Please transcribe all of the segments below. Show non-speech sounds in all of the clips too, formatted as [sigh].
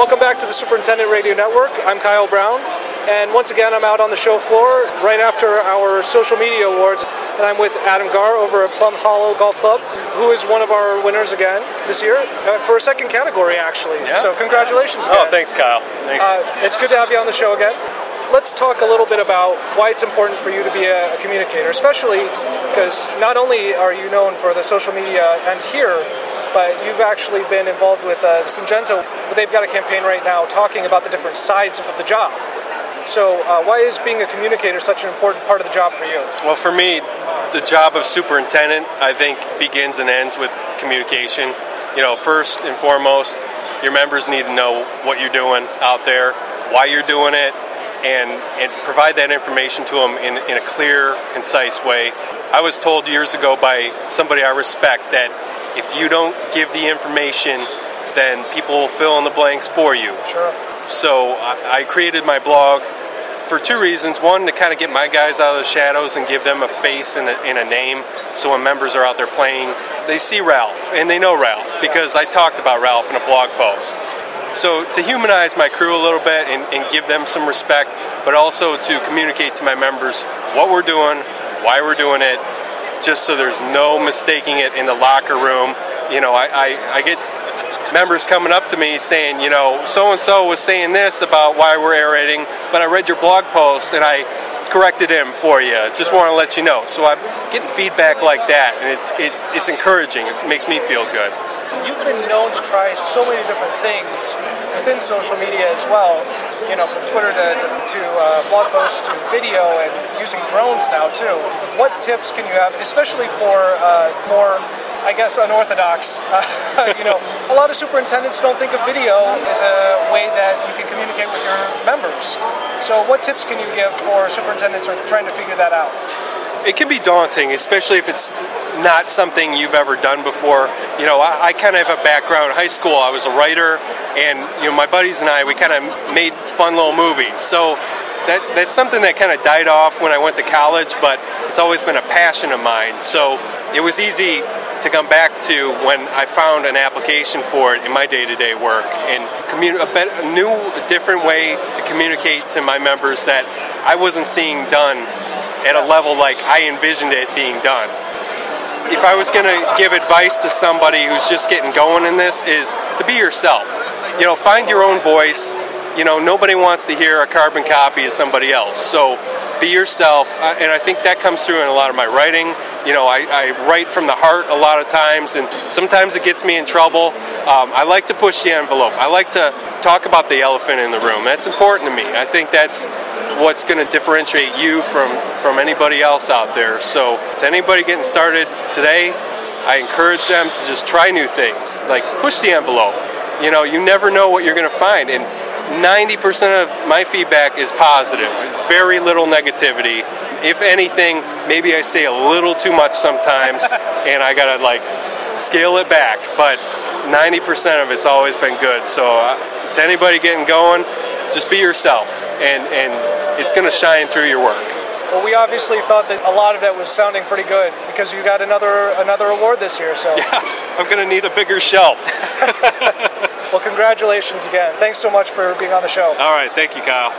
Welcome back to the Superintendent Radio Network. I'm Kyle Brown, and once again, I'm out on the show floor right after our social media awards, and I'm with Adam Garr over at Plum Hollow Golf Club, who is one of our winners again this year uh, for a second category, actually. Yeah. So, congratulations again. Oh, thanks, Kyle. Thanks. Uh, it's good to have you on the show again. Let's talk a little bit about why it's important for you to be a, a communicator, especially because not only are you known for the social media and here, but you've actually been involved with uh, Syngenta. They've got a campaign right now talking about the different sides of the job. So, uh, why is being a communicator such an important part of the job for you? well, for me, the job of superintendent, I think, begins and ends with communication. You know, first and foremost, your members need to know what you're doing out there, why you're doing it, and, and provide that information to them in, in a clear, concise way. I was told years ago by somebody I respect that if you don't give the information, then people will fill in the blanks for you. Sure. So I, created my blog for two reasons. One, to kind of get my guys out of the shadows and give them a face and a, and a name. So when members are out there playing, they see Ralph and they know Ralph because I talked about Ralph in a blog post. So to humanize my crew a little bit and, and give them some respect, but also to communicate to my members what we're doing, why we're doing it, just so there's no mistaking it in the locker room. You know, I, I, I get members coming up to me saying, you know, so and so was saying this about why we're aerating, but I read your blog post and I corrected him for you. Just want to let you know. So I'm getting feedback like that, and it's it's, it's encouraging. It makes me feel good. You've been known to try so many different things within social media as well. You know, from Twitter to, to, to uh, blog posts to video and using drones now too. What tips can you have, especially for uh, more, I guess, unorthodox? Uh, [laughs] you know, a lot of superintendents don't think of video as a way that you can communicate with your members. So, what tips can you give for superintendents who are trying to figure that out? It can be daunting, especially if it's not something you've ever done before. You know, I, I kind of have a background. In high school, I was a writer, and you know, my buddies and I, we kind of made fun little movies. So that that's something that kind of died off when I went to college, but it's always been a passion of mine. So it was easy to come back to when I found an application for it in my day-to-day work and commun- a, a new, different way to communicate to my members that I wasn't seeing done at a level like I envisioned it being done. If I was going to give advice to somebody who's just getting going in this, is to be yourself. You know, find your own voice. You know, nobody wants to hear a carbon copy of somebody else. So be yourself, and I think that comes through in a lot of my writing. You know, I, I write from the heart a lot of times, and sometimes it gets me in trouble. Um, I like to push the envelope. I like to talk about the elephant in the room. That's important to me. I think that's what's going to differentiate you from from anybody else out there. So, to anybody getting started today, I encourage them to just try new things. Like push the envelope. You know, you never know what you're going to find, and 90% of my feedback is positive. Very little negativity. If anything, maybe I say a little too much sometimes, [laughs] and I gotta like scale it back. But 90% of it's always been good. So, uh, to anybody getting going, just be yourself, and and it's gonna shine through your work. Well, we obviously thought that a lot of that was sounding pretty good because you got another another award this year. So, yeah, I'm gonna need a bigger shelf. [laughs] well, congratulations again. Thanks so much for being on the show. All right, thank you, Kyle.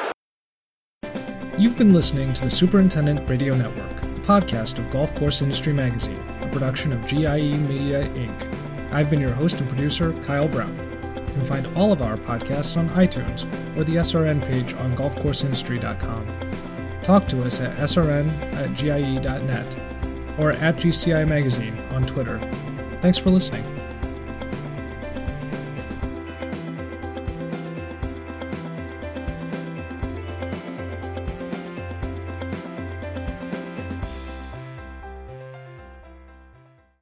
You've been listening to the Superintendent Radio Network, the podcast of Golf Course Industry Magazine, a production of GIE Media Inc. I've been your host and producer, Kyle Brown. You can find all of our podcasts on iTunes or the SRN page on golfcourseindustry.com. Talk to us at srn at gie.net or at GCI Magazine on Twitter. Thanks for listening.